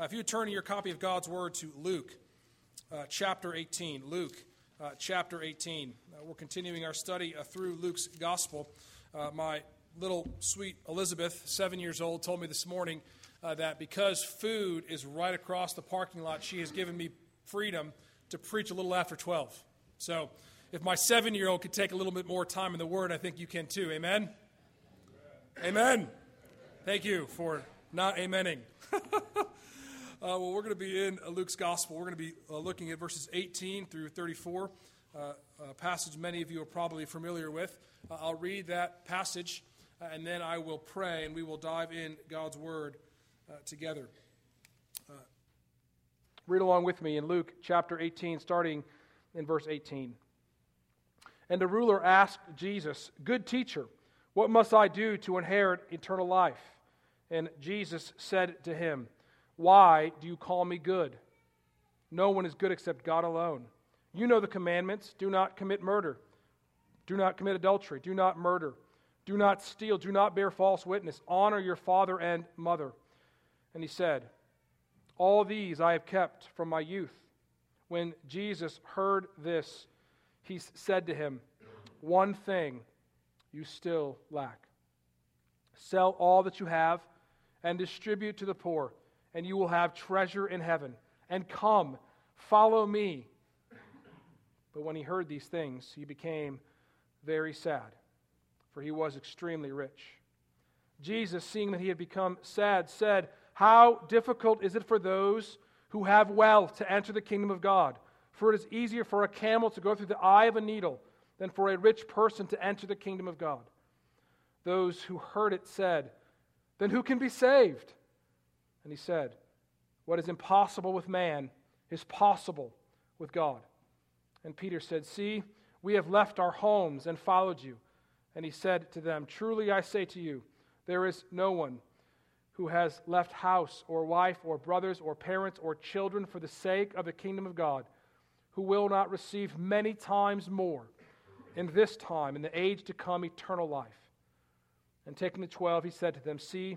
Uh, if you turn your copy of God's Word to Luke uh, chapter 18, Luke uh, chapter 18. Uh, we're continuing our study uh, through Luke's Gospel. Uh, my little sweet Elizabeth, seven years old, told me this morning that because food is right across the parking lot, she has given me freedom to preach a little after 12. So if my seven year old could take a little bit more time in the Word, I think you can too. Amen? Amen. Thank you for not amening. Uh, well, we're going to be in uh, Luke's Gospel. We're going to be uh, looking at verses 18 through 34, uh, a passage many of you are probably familiar with. Uh, I'll read that passage, uh, and then I will pray, and we will dive in God's Word together. read along with me in Luke chapter 18, starting in verse 18. And the ruler asked Jesus, Good teacher, what must I do to inherit eternal life? And Jesus said to him, why do you call me good? No one is good except God alone. You know the commandments do not commit murder, do not commit adultery, do not murder, do not steal, do not bear false witness, honor your father and mother. And he said, All these I have kept from my youth. When Jesus heard this, he said to him, One thing you still lack. Sell all that you have and distribute to the poor and you will have treasure in heaven. And come, follow me. But when he heard these things, he became very sad, for he was extremely rich. Jesus, seeing that he had become sad, said, How difficult is it for those who have wealth to enter the kingdom of God? For it is easier for a camel to go through the eye of a needle than for a rich person to enter the kingdom of God. Those who heard it said, Then who can be saved? And he said, What is impossible with man is possible with God. And Peter said, See, we have left our homes and followed you. And he said to them, Truly I say to you, there is no one who has left house or wife or brothers or parents or children for the sake of the kingdom of God who will not receive many times more in this time, in the age to come, eternal life. And taking the twelve, he said to them, See,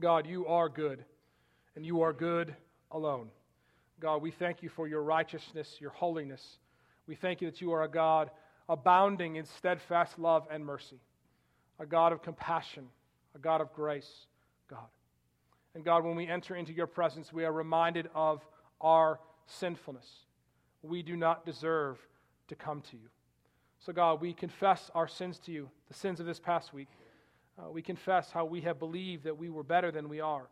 God, you are good, and you are good alone. God, we thank you for your righteousness, your holiness. We thank you that you are a God abounding in steadfast love and mercy, a God of compassion, a God of grace, God. And God, when we enter into your presence, we are reminded of our sinfulness. We do not deserve to come to you. So, God, we confess our sins to you, the sins of this past week. Uh, we confess how we have believed that we were better than we are,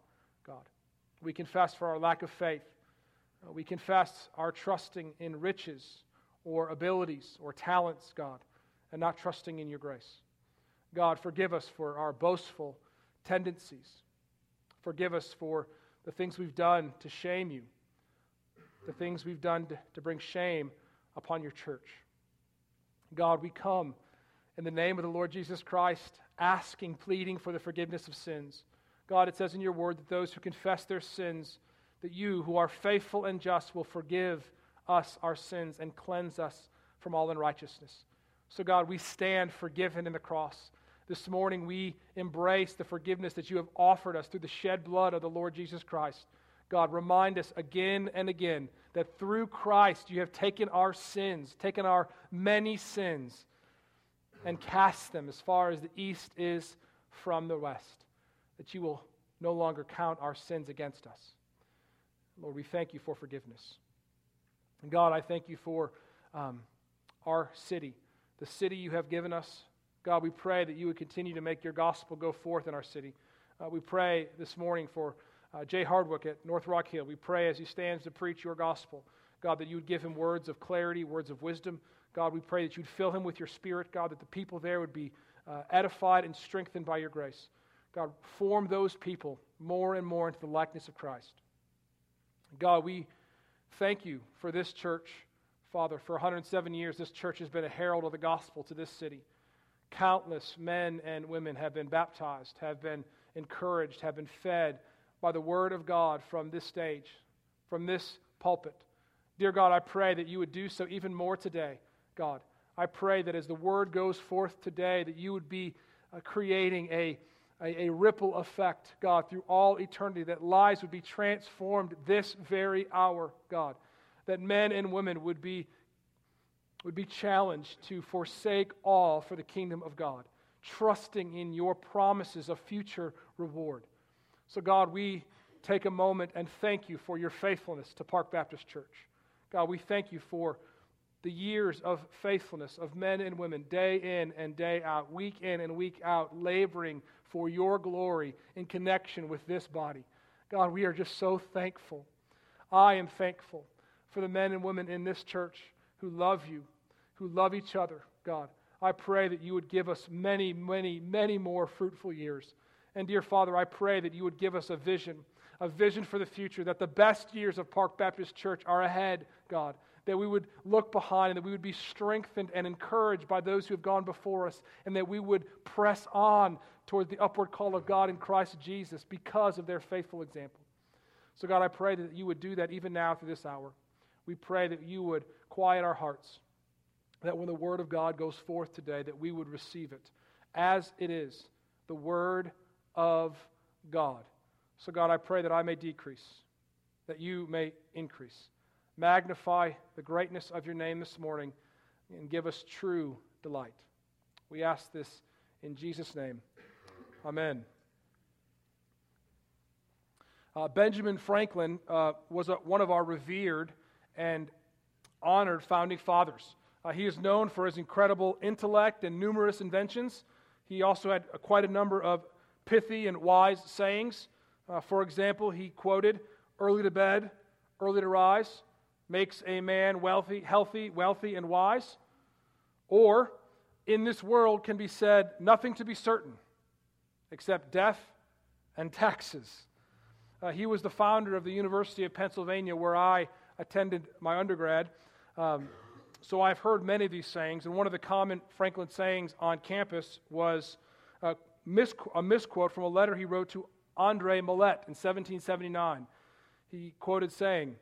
God. We confess for our lack of faith. Uh, we confess our trusting in riches or abilities or talents, God, and not trusting in your grace. God, forgive us for our boastful tendencies. Forgive us for the things we've done to shame you, the things we've done to, to bring shame upon your church. God, we come in the name of the Lord Jesus Christ asking, pleading for the forgiveness of sins. God, it says in your word that those who confess their sins, that you, who are faithful and just, will forgive us our sins and cleanse us from all unrighteousness. So, God, we stand forgiven in the cross. This morning, we embrace the forgiveness that you have offered us through the shed blood of the Lord Jesus Christ. God, remind us again and again that through Christ you have taken our sins, taken our many sins, and cast them as far as the east is from the west, that you will no longer count our sins against us. Lord, we thank you for forgiveness. And God, I thank you for um, our city, the city you have given us. God, we pray that you would continue to make your gospel go forth in our city. Uh, we pray this morning for uh, Jay Hardwick at North Rock Hill. We pray as he stands to preach your gospel, God, that you would give him words of clarity, words of wisdom. God, we pray that you'd fill him with your spirit, God, that the people there would be uh, edified and strengthened by your grace. God, form those people more and more into the likeness of Christ. God, we thank you for this church. Father, for 107 years, this church has been a herald of the gospel to this city. Countless men and women have been baptized, have been encouraged, have been fed by the word of God from this stage, from this pulpit. Dear God, I pray that you would do so even more today, God. I pray that as the word goes forth today, that you would be uh, creating a, a, a ripple effect, God, through all eternity, that lives would be transformed this very hour, God, that men and women would be, would be challenged to forsake all for the kingdom of God, trusting in your promises of future reward. So, God, we take a moment and thank you for your faithfulness to Park Baptist Church. God, we thank you for the years of faithfulness of men and women, day in and day out, week in and week out, laboring for your glory in connection with this body. God, we are just so thankful. I am thankful for the men and women in this church who love you, who love each other, God. I pray that you would give us many, many, many more fruitful years. And dear Father, I pray that you would give us a vision, a vision for the future, that the best years of Park Baptist Church are ahead, God. That we would look behind and that we would be strengthened and encouraged by those who have gone before us, and that we would press on towards the upward call of God in Christ Jesus because of their faithful example. So, God, I pray that you would do that even now through this hour. We pray that you would quiet our hearts, that when the word of God goes forth today, that we would receive it as it is, the word of God. So, God, I pray that I may decrease, that you may increase. Magnify the greatness of your name this morning and give us true delight. We ask this in Jesus' name. Amen. Uh, Benjamin Franklin uh, was a, one of our revered and honored founding fathers. Uh, he is known for his incredible intellect and numerous inventions. He also had quite a number of pithy and wise sayings. Uh, for example, he quoted, Early to bed, early to rise, makes a man wealthy, healthy, wealthy, and wise. Or, in this world can be said, nothing to be certain except death and taxes. Uh, he was the founder of the University of Pennsylvania, where I attended my undergrad. Um, so I've heard many of these sayings, and one of the common Franklin sayings on campus was uh, a misquote from a letter he wrote to Andre Morellet in 1779. He quoted saying,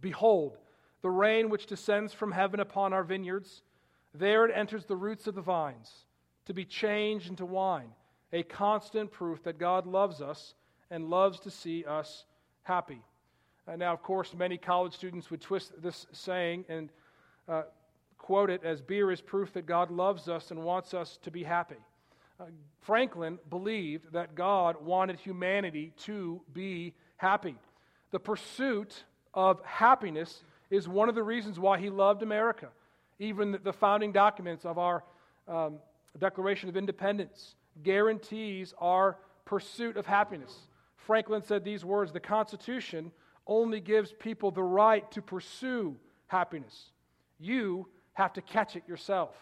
Behold, the rain which descends from heaven upon our vineyards, there it enters the roots of the vines, to be changed into wine, a constant proof that God loves us and loves to see us happy. Uh, now, of course, many college students would twist this saying and uh, quote it as beer is proof that God loves us and wants us to be happy. Uh, Franklin believed that God wanted humanity to be happy. The pursuit of happiness is one of the reasons why he loved America. Even the founding documents of our um, Declaration of Independence guarantees our pursuit of happiness. Franklin said these words The Constitution only gives people the right to pursue happiness. You have to catch it yourself.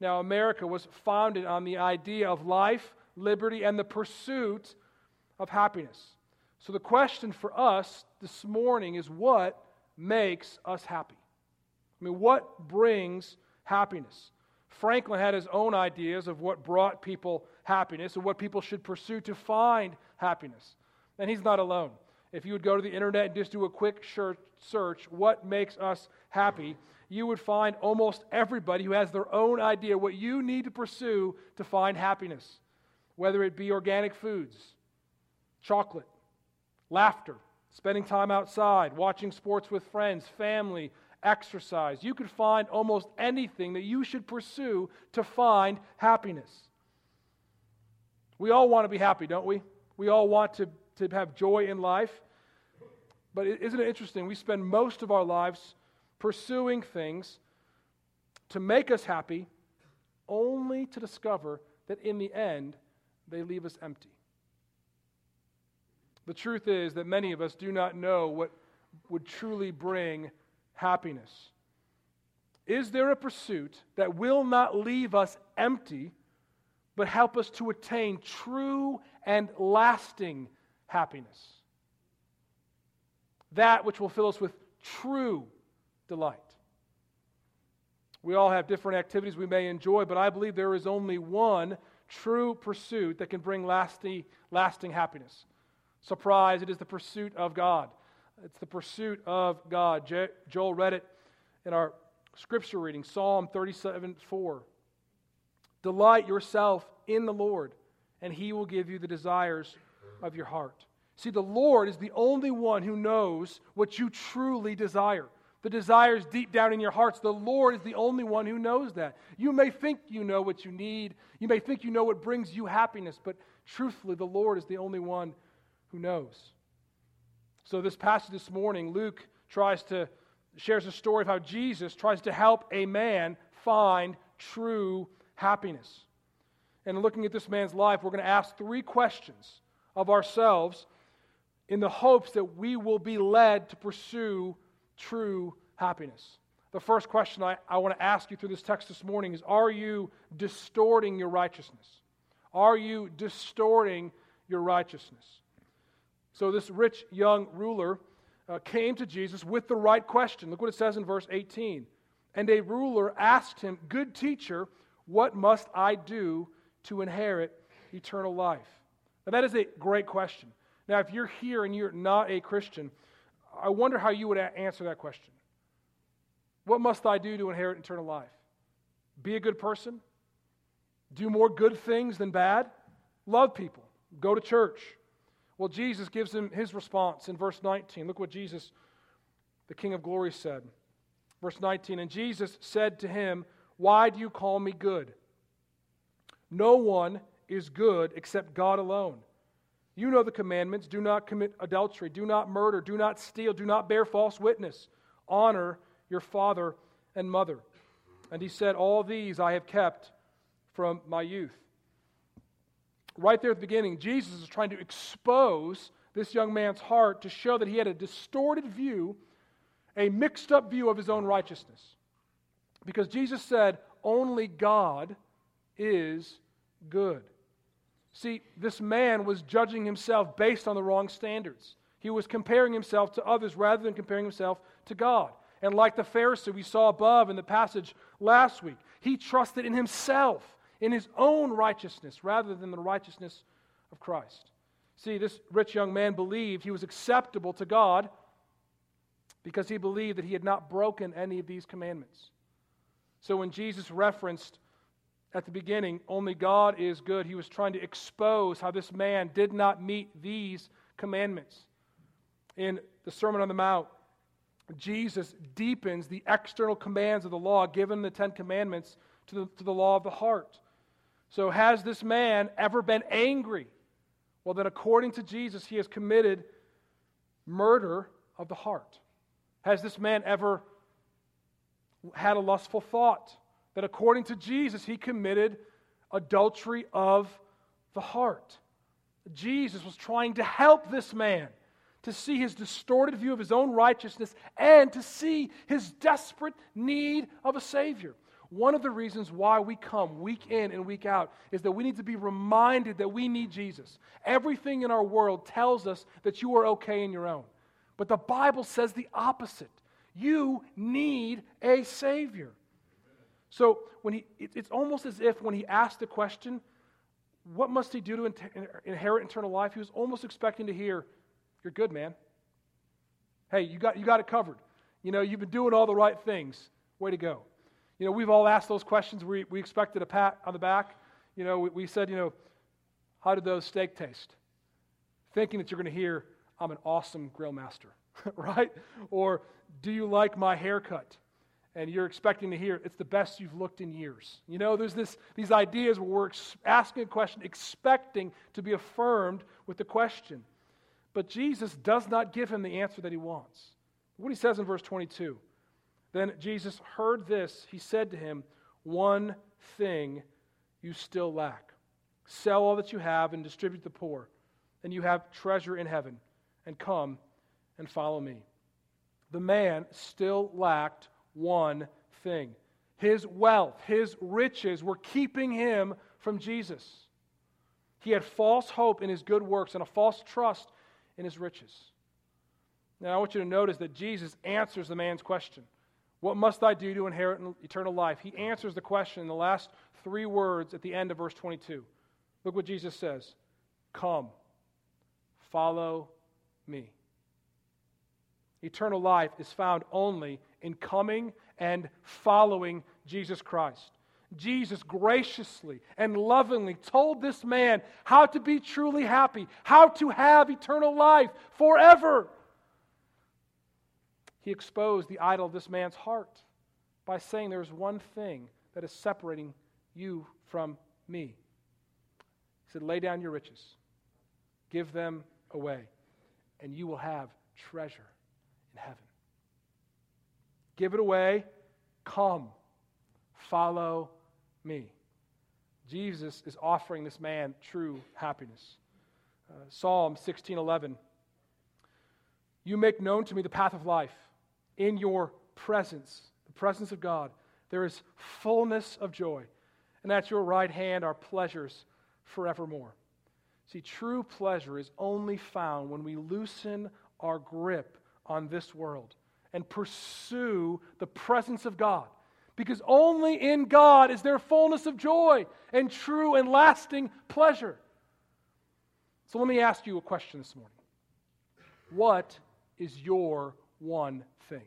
Now, America was founded on the idea of life, liberty, and the pursuit of happiness. So, the question for us this morning is what makes us happy? I mean, what brings happiness? Franklin had his own ideas of what brought people happiness and what people should pursue to find happiness. And he's not alone. If you would go to the internet and just do a quick search, what makes us happy? you would find almost everybody who has their own idea what you need to pursue to find happiness, whether it be organic foods, chocolate, laughter, spending time outside, watching sports with friends, family, exercise. You could find almost anything that you should pursue to find happiness. We all want to be happy, don't we? We all want to, to have joy in life. But isn't it interesting? We spend most of our lives pursuing things to make us happy, only to discover that in the end, they leave us empty. The truth is that many of us do not know what would truly bring happiness. Is there a pursuit that will not leave us empty, but help us to attain true and lasting happiness. That which will fill us with true delight. We all have different activities we may enjoy, but I believe there is only one true pursuit that can bring lasting, lasting happiness. Surprise, it is the pursuit of God. It's the pursuit of God. Joel read it in our scripture reading, Psalm 37 4. Delight yourself in the Lord, and he will give you the desires of your heart. See, the Lord is the only one who knows what you truly desire. The desires deep down in your hearts. The Lord is the only one who knows that. You may think you know what you need. You may think you know what brings you happiness, but truthfully, the Lord is the only one who knows. So, this passage this morning, Luke tries to shares a story of how Jesus tries to help a man find true happiness. And looking at this man's life, we're going to ask three questions of ourselves in the hopes that we will be led to pursue true happiness. The first question I, I want to ask you through this text this morning is Are you distorting your righteousness? Are you distorting your righteousness? So, this rich young ruler uh, came to Jesus with the right question. Look what it says in verse 18. And a ruler asked him, Good teacher, what must I do to inherit eternal life? Now, that is a great question. Now, if you're here and you're not a Christian, I wonder how you would answer that question. What must I do to inherit eternal life? Be a good person? Do more good things than bad? Love people? Go to church? Well, Jesus gives him his response in verse 19. Look what Jesus, the King of glory, said. Verse 19 And Jesus said to him, Why do you call me good? No one is good except God alone. You know the commandments do not commit adultery, do not murder, do not steal, do not bear false witness, honor your father and mother. And he said, All these I have kept from my youth. Right there at the beginning, Jesus is trying to expose this young man's heart to show that he had a distorted view, a mixed up view of his own righteousness. Because Jesus said, Only God is good. See, this man was judging himself based on the wrong standards. He was comparing himself to others rather than comparing himself to God. And like the Pharisee we saw above in the passage last week, he trusted in himself, in his own righteousness, rather than the righteousness of Christ. See, this rich young man believed he was acceptable to God because he believed that he had not broken any of these commandments. So when Jesus referenced at the beginning, only God is good. He was trying to expose how this man did not meet these commandments. In the Sermon on the Mount, Jesus deepens the external commands of the law given the Ten Commandments to the, to the law of the heart. So, has this man ever been angry? Well, then, according to Jesus, he has committed murder of the heart. Has this man ever had a lustful thought? that according to Jesus, he committed adultery of the heart. Jesus was trying to help this man to see his distorted view of his own righteousness and to see his desperate need of a Savior. One of the reasons why we come week in and week out is that we need to be reminded that we need Jesus. Everything in our world tells us that you are okay in your own. But the Bible says the opposite. You need a Savior. So when he, it's almost as if when he asked the question, what must he do to inherit eternal life? He was almost expecting to hear, You're good, man. Hey, you got, you got it covered. You know, you've been doing all the right things. Way to go. You know, we've all asked those questions. We, we expected a pat on the back. You know, we, we said, you know, how did those steak taste? Thinking that you're going to hear, I'm an awesome grill master, right? Or, do you like my haircut? and you're expecting to hear it's the best you've looked in years. You know, there's this, these ideas where we're ex- asking a question, expecting to be affirmed with the question. But Jesus does not give him the answer that he wants. What he says in verse 22 Then Jesus heard this. He said to him, One thing you still lack. Sell all that you have and distribute to the poor, and you have treasure in heaven. And come and follow me. The man still lacked one thing. His wealth, his riches were keeping him from Jesus. He had false hope in his good works and a false trust in his riches. Now, I want you to notice that Jesus answers the man's question What must I do to inherit eternal life? He answers the question in the last three words at the end of verse 22. Look what Jesus says Come, follow me. Eternal life is found only in coming and following Jesus Christ. Jesus graciously and lovingly told this man how to be truly happy, how to have eternal life forever. He exposed the idol of this man's heart by saying there's one thing that is separating you from me. He said, Lay down your riches, give them away, and you will have treasure in heaven. Give it away, come, follow me. Jesus is offering this man true happiness. Uh, Psalm 16:11 You make known to me the path of life. In your presence, the presence of God, there is fullness of joy. And at your right hand are pleasures forevermore. See, true pleasure is only found when we loosen our grip on this world and pursue the presence of God. Because only in God is there fullness of joy and true and lasting pleasure. So let me ask you a question this morning. What is your one thing?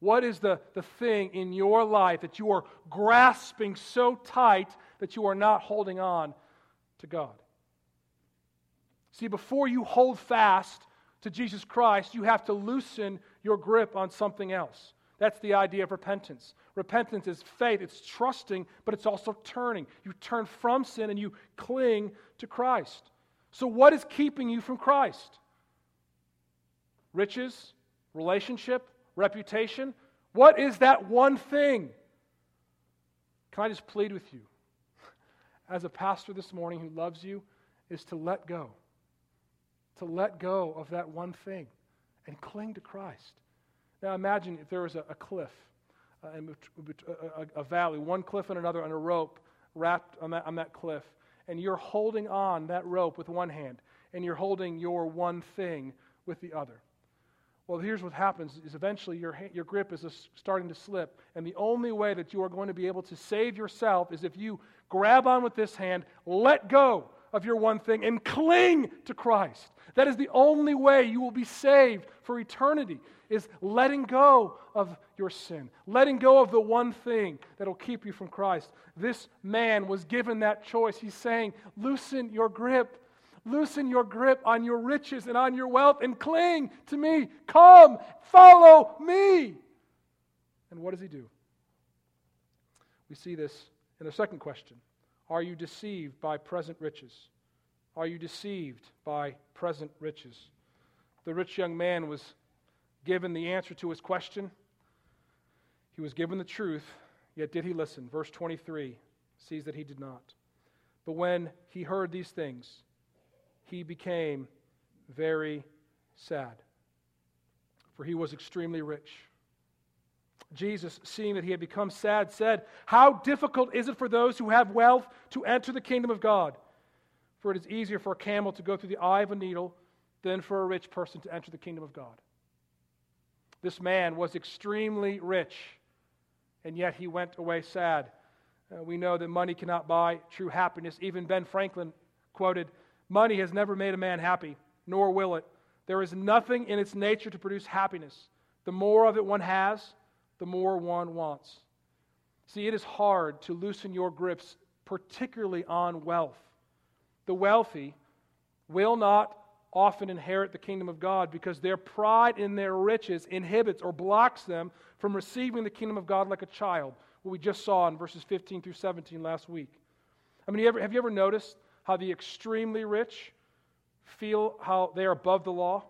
What is the, the thing in your life that you are grasping so tight that you are not holding on to God? See, before you hold fast to Jesus Christ, you have to loosen your grip on something else. That's the idea of repentance. Repentance is faith, it's trusting, but it's also turning. You turn from sin and you cling to Christ. So, what is keeping you from Christ? Riches, relationship, reputation? What is that one thing? Can I just plead with you, as a pastor this morning who loves you, is to let go. To let go of that one thing and cling to Christ. Now imagine if there was a, a cliff, uh, a, uh, uh, uh, a, a, valley, one cliff and another, and a rope wrapped on that, on that cliff, and you're holding on that rope with one hand, and you're holding your one thing with the other. Well, here's what happens is eventually your, your grip is starting to slip. And the only way that you are going to be able to save yourself is if you grab on with this hand, let go of your one thing, and cling to Christ. That is the only way you will be saved for eternity, is letting go of your sin, letting go of the one thing that will keep you from Christ. This man was given that choice. He's saying, loosen your grip Loosen your grip on your riches and on your wealth and cling to me. Come, follow me. And what does he do? We see this in the second question Are you deceived by present riches? Are you deceived by present riches? The rich young man was given the answer to his question. He was given the truth, yet did he listen? Verse 23 sees that he did not. But when he heard these things, he became very sad, for he was extremely rich. Jesus, seeing that he had become sad, said, How difficult is it for those who have wealth to enter the kingdom of God? For it is easier for a camel to go through the eye of a needle than for a rich person to enter the kingdom of God. This man was extremely rich, and yet he went away sad. Uh, we know that money cannot buy true happiness. Even Ben Franklin quoted, Money has never made a man happy, nor will it. There is nothing in its nature to produce happiness. The more of it one has, the more one wants. See, it is hard to loosen your grips, particularly on wealth. The wealthy will not often inherit the kingdom of God because their pride in their riches inhibits or blocks them from receiving the kingdom of God like a child, what we just saw in verses 15 through 17 last week. I mean, have you ever noticed how the extremely rich feel how they are above the law.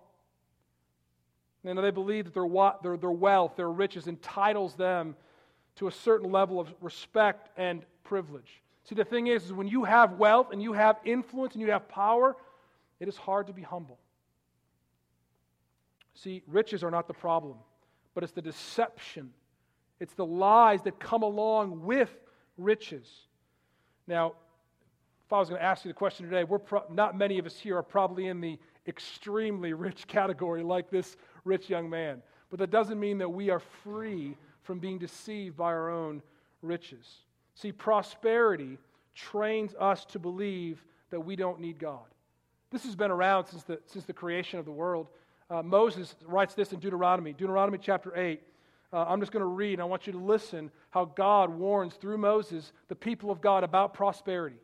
Know, they believe that their, their, their wealth, their riches entitles them to a certain level of respect and privilege. See, the thing is, is when you have wealth and you have influence and you have power, it is hard to be humble. See, riches are not the problem, but it's the deception, it's the lies that come along with riches. Now, if I was going to ask you the question today, we're pro- not many of us here are probably in the extremely rich category like this rich young man. But that doesn't mean that we are free from being deceived by our own riches. See, prosperity trains us to believe that we don't need God. This has been around since the, since the creation of the world. Uh, Moses writes this in Deuteronomy, Deuteronomy chapter 8. Uh, I'm just going to read, and I want you to listen how God warns through Moses the people of God about prosperity.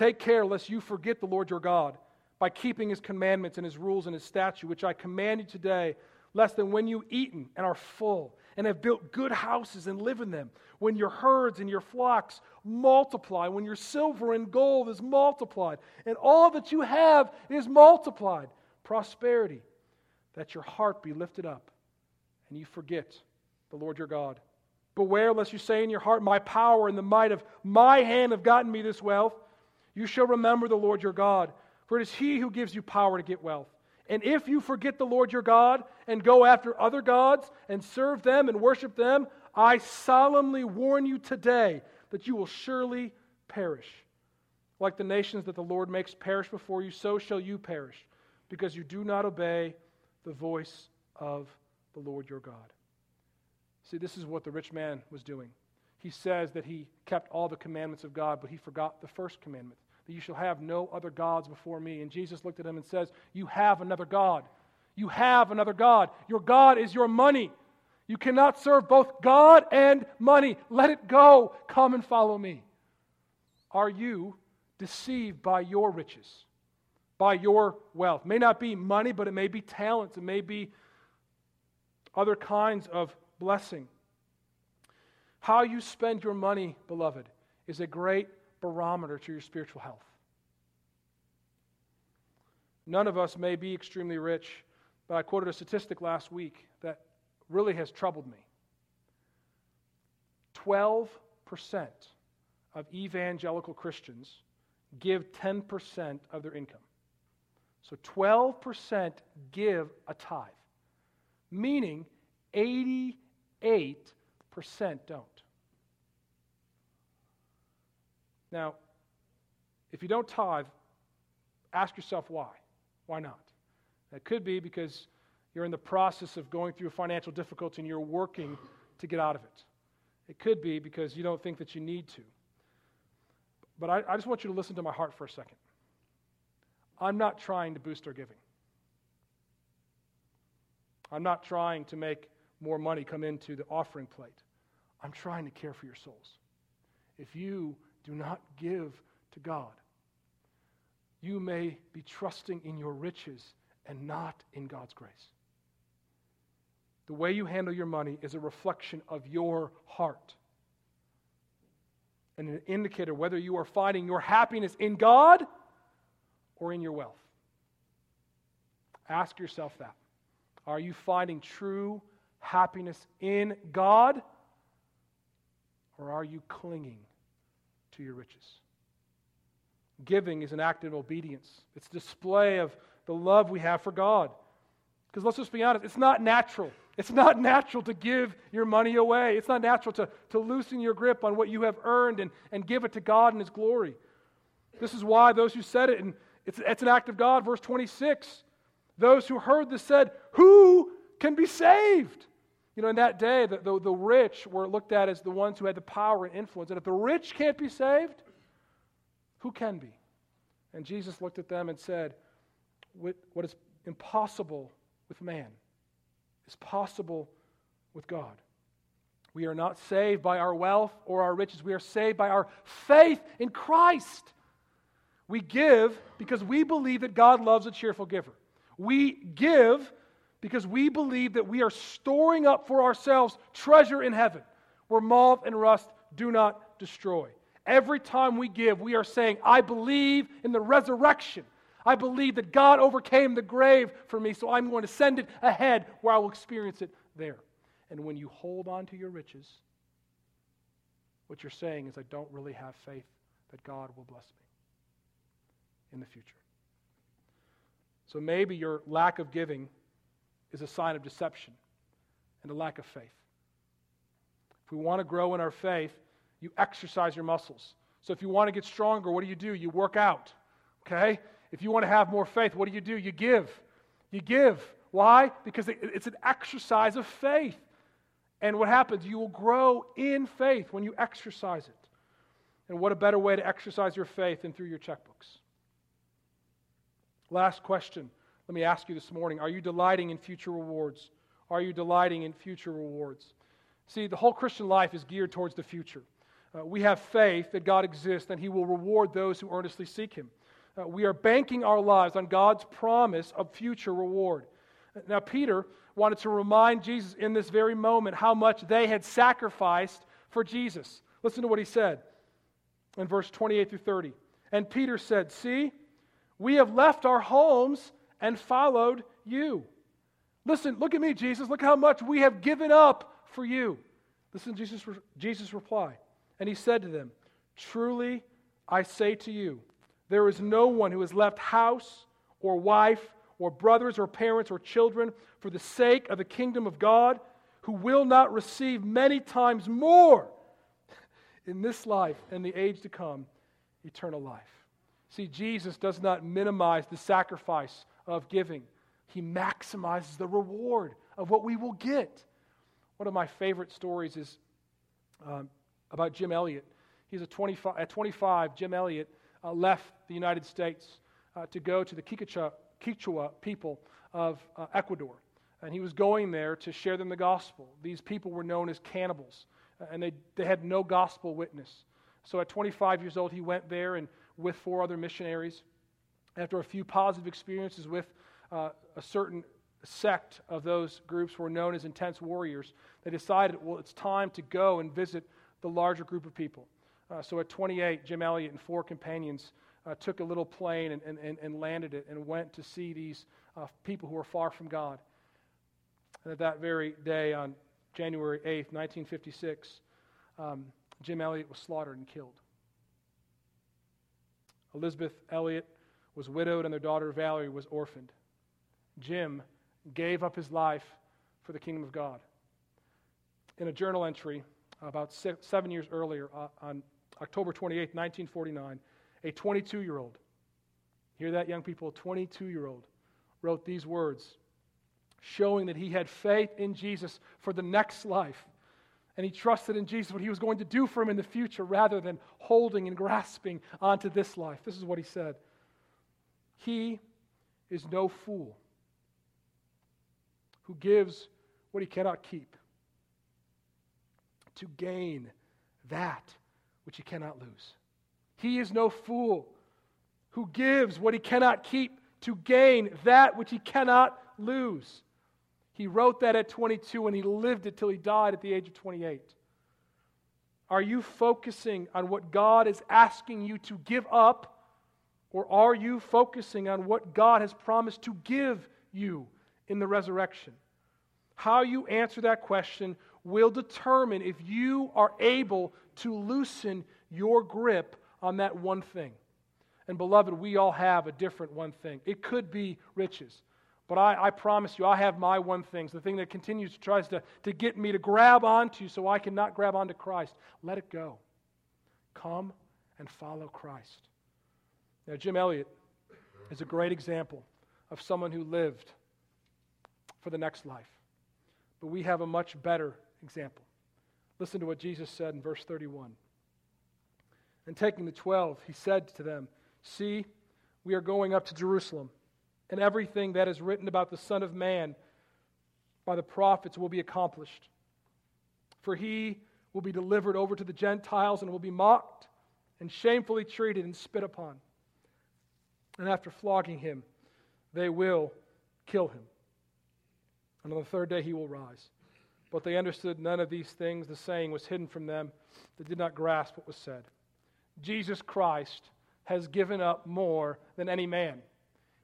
Take care lest you forget the Lord your God by keeping his commandments and his rules and his statute, which I command you today, lest than when you eaten and are full and have built good houses and live in them, when your herds and your flocks multiply, when your silver and gold is multiplied, and all that you have is multiplied, prosperity, that your heart be lifted up and you forget the Lord your God. Beware lest you say in your heart, My power and the might of my hand have gotten me this wealth. You shall remember the Lord your God, for it is he who gives you power to get wealth. And if you forget the Lord your God and go after other gods and serve them and worship them, I solemnly warn you today that you will surely perish. Like the nations that the Lord makes perish before you, so shall you perish, because you do not obey the voice of the Lord your God. See, this is what the rich man was doing. He says that he kept all the commandments of God, but he forgot the first commandment that you shall have no other gods before me. And Jesus looked at him and says, You have another God. You have another God. Your God is your money. You cannot serve both God and money. Let it go. Come and follow me. Are you deceived by your riches, by your wealth? It may not be money, but it may be talents, it may be other kinds of blessing. How you spend your money, beloved, is a great barometer to your spiritual health. None of us may be extremely rich, but I quoted a statistic last week that really has troubled me. 12% of evangelical Christians give 10% of their income. So 12% give a tithe, meaning 88% don't. Now, if you don't tithe, ask yourself why. Why not? That could be because you're in the process of going through a financial difficulty and you're working to get out of it. It could be because you don't think that you need to. But I, I just want you to listen to my heart for a second. I'm not trying to boost our giving. I'm not trying to make more money come into the offering plate. I'm trying to care for your souls. If you do not give to God, you may be trusting in your riches and not in God's grace. The way you handle your money is a reflection of your heart and an indicator whether you are finding your happiness in God or in your wealth. Ask yourself that. Are you finding true happiness in God or are you clinging to your riches. Giving is an act of obedience, it's a display of the love we have for God. Because let's just be honest, it's not natural. It's not natural to give your money away. It's not natural to, to loosen your grip on what you have earned and, and give it to God in His glory. This is why those who said it, and it's, it's an act of God, verse 26, those who heard this said, Who can be saved? You know, in that day, the, the, the, rich were looked at as the ones who had the power and influence. And if the rich can't be saved, who can be? And Jesus looked at them and said, What is impossible with man is possible with God. We are not saved by our wealth or our riches. We are saved by our faith in Christ. We give because we believe that God loves a cheerful giver. We give because we believe that we are storing up for ourselves treasure in heaven where moth and rust do not destroy. Every time we give, we are saying, I believe in the resurrection. I believe that God overcame the grave for me, so I'm going to send it ahead where I will experience it there. And when you hold on to your riches, what you're saying is, I don't really have faith that God will bless me in the future. So maybe your lack of giving is a sign of deception and a lack of faith. If we want to grow in our faith, You exercise your muscles. So if you want to get stronger, what do you do? You work out. Okay? If you want to have more faith, what do you do? You give. You give. Why? Because it's an exercise of faith. And what happens? You will grow in faith when you exercise it. And what a better way to exercise your faith than through your checkbooks? Last question. Let me ask you this morning Are you delighting in future rewards? Are you delighting in future rewards? See, the whole Christian life is geared towards the future. Uh, we have faith that God exists and He will reward those who earnestly seek Him. Uh, we are banking our lives on God's promise of future reward. Now, Peter wanted to remind Jesus in this very moment how much they had sacrificed for Jesus. Listen to what he said in verse 28 through 30. And Peter said, See, we have left our homes and followed you. Listen, look at me, Jesus. Look how much we have given up for you. Listen Jesus, Jesus' reply. And he said to them, Truly I say to you, there is no one who has left house or wife or brothers or parents or children for the sake of the kingdom of God who will not receive many times more in this life and the age to come eternal life. See, Jesus does not minimize the sacrifice of giving, He maximizes the reward of what we will get. One of my favorite stories is um, about Jim Elliot. He's a 25, at 25, Jim Elliot uh, left the United States uh, to go to the Kikachuk Quechua people of uh, Ecuador. And he was going there to share them the gospel. These people were known as cannibals, uh, and they, they had no gospel witness. So at 25 years old, he went there and with four other missionaries. After a few positive experiences with uh, a certain sect of those groups who were known as intense warriors, they decided, well, it's time to go and visit the larger group of people. Uh, so at 28, Jim Elliot and four companions uh, took a little plane and, and, and, landed it and went to see these uh, people who were far from God. And at that very day, on January 8th, 1956, um, Jim Elliot was slaughtered and killed. Elizabeth Elliot was widowed, and their daughter Valerie was orphaned. Jim gave up his life for the kingdom of God. In a journal entry about six, seven years earlier, uh, on October 28, 1949, a 22 year old, hear that, young people? A 22 year old wrote these words, showing that he had faith in Jesus for the next life. And he trusted in Jesus, what he was going to do for him in the future, rather than holding and grasping onto this life. This is what he said He is no fool who gives what he cannot keep to gain that which he cannot lose. He is no fool who gives what he cannot keep to gain that which he cannot lose. He wrote that at 22 and he lived it till he died at the age of 28. Are you focusing on what God is asking you to give up, or are you focusing on what God has promised to give you in the resurrection? How you answer that question will determine if you are able to loosen your grip on that one thing. And beloved, we all have a different one thing. It could be riches. But I, I, promise you, I have my one thing, the thing that continues to tries to, to get me to grab onto so I cannot grab onto Christ. Let it go. Come and follow Christ. Now, Jim Elliot is a great example of someone who lived for the next life. But we have a much better example. Listen to what Jesus said in verse 31. And taking the twelve, he said to them, See, we are going up to Jerusalem, and everything that is written about the Son of Man by the prophets will be accomplished. For he will be delivered over to the Gentiles and will be mocked and shamefully treated and spit upon. And after flogging him, they will kill him. And on the third day he will rise. But they understood none of these things. The saying was hidden from them. They did not grasp what was said. Jesus Christ has given up more than any man.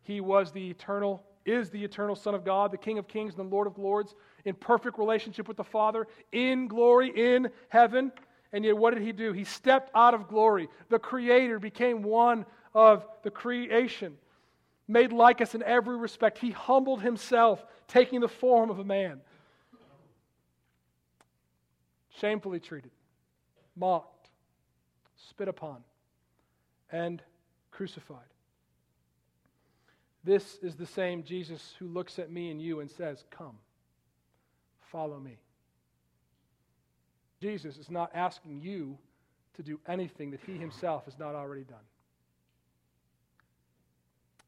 He was the eternal, is the eternal Son of God, the King of kings and the Lord of lords, in perfect relationship with the Father, in glory, in heaven. And yet, what did he do? He stepped out of glory. The Creator became one of the creation, made like us in every respect. He humbled himself, taking the form of a man shamefully treated, mocked, spit upon, and crucified. This is the same Jesus who looks at me and you and says, Come, follow me. Jesus is not asking you to do anything that he himself has not already done.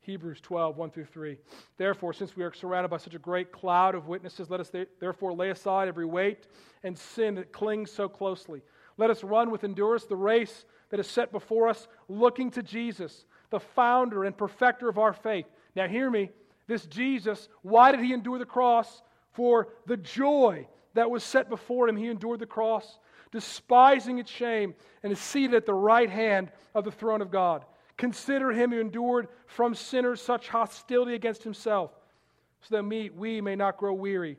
Hebrews 12, 1 through 3. Therefore, since we are surrounded by such a great cloud of witnesses, let us therefore lay aside every weight and sin that clings so closely. Let us run with endurance the race that is set before us, looking to Jesus, the founder and perfecter of our faith now, hear me. This Jesus, why did he endure the cross? For the joy that was set before him, he endured the cross, despising its shame, and is seated at the right hand of the throne of God. Consider him who endured from sinners such hostility against himself, so that we, we may not grow weary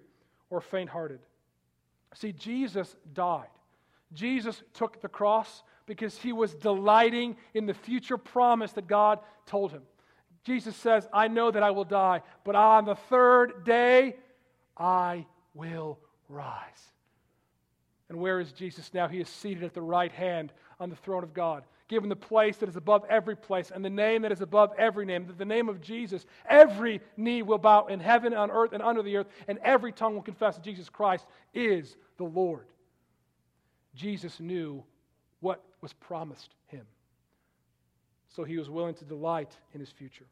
or faint hearted. See, Jesus died. Jesus took the cross because he was delighting in the future promise that God told him. Jesus says, I know that I will die, but on the third day I will rise. And where is Jesus now? He is seated at the right hand on the throne of God, given the place that is above every place and the name that is above every name, that the name of Jesus, every knee will bow in heaven, on earth, and under the earth, and every tongue will confess that Jesus Christ is the Lord. Jesus knew what was promised him, so he was willing to delight in his future.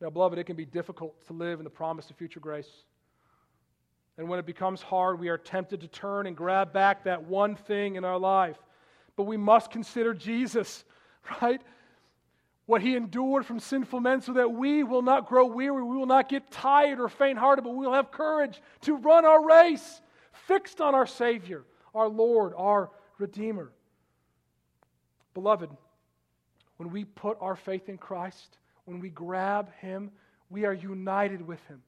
Now, beloved, it can be difficult to live in the promise of future grace. And when it becomes hard, we are tempted to turn and grab back that one thing in our life. But we must consider Jesus, right? What he endured from sinful men so that we will not grow weary, we will not get tired or faint hearted, but we will have courage to run our race fixed on our Savior, our Lord, our Redeemer. Beloved, when we put our faith in Christ, when we grab Him, we are united with Him.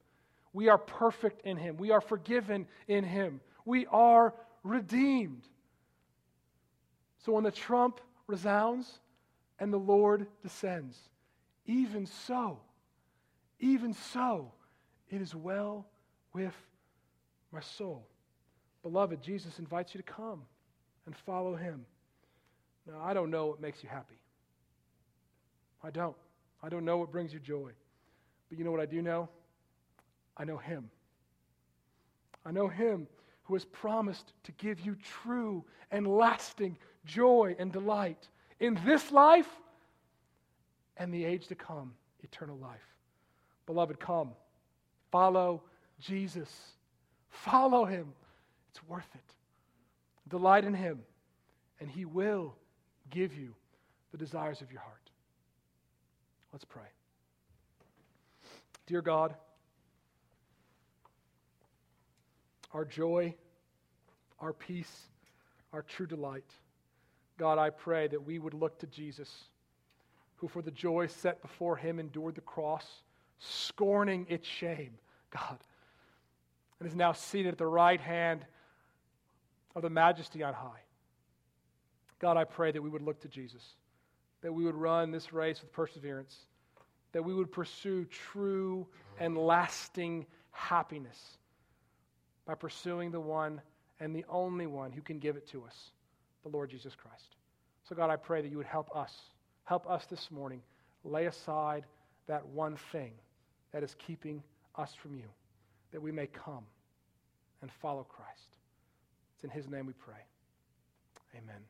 We are perfect in Him. We are forgiven in Him. We are redeemed. So when the trump resounds and the Lord descends, even so, even so, it is well with my soul. Beloved, Jesus invites you to come and follow Him. Now, I don't know what makes you happy. I don't. I don't know what brings you joy. But you know what I do know? I know Him. I know Him who has promised to give you true and lasting joy and delight in this life and the age to come, eternal life. Beloved, come. Follow Jesus. Follow Him. It's worth it. Delight in Him, and He will give you the desires of your heart. Let's pray. Dear God, our joy, our peace, our true delight. God, I pray that we would look to Jesus, who for the joy set before him endured the cross, scorning its shame, God, and is now seated at the right hand of the majesty on high. God, I pray that we would look to Jesus that we would run this race with perseverance, that we would pursue true and lasting happiness by pursuing the one and the only one who can give it to us, the Lord Jesus Christ. So, God, I pray that you would help us, help us this morning lay aside that one thing that is keeping us from you, that we may come and follow Christ. It's in his name we pray. Amen.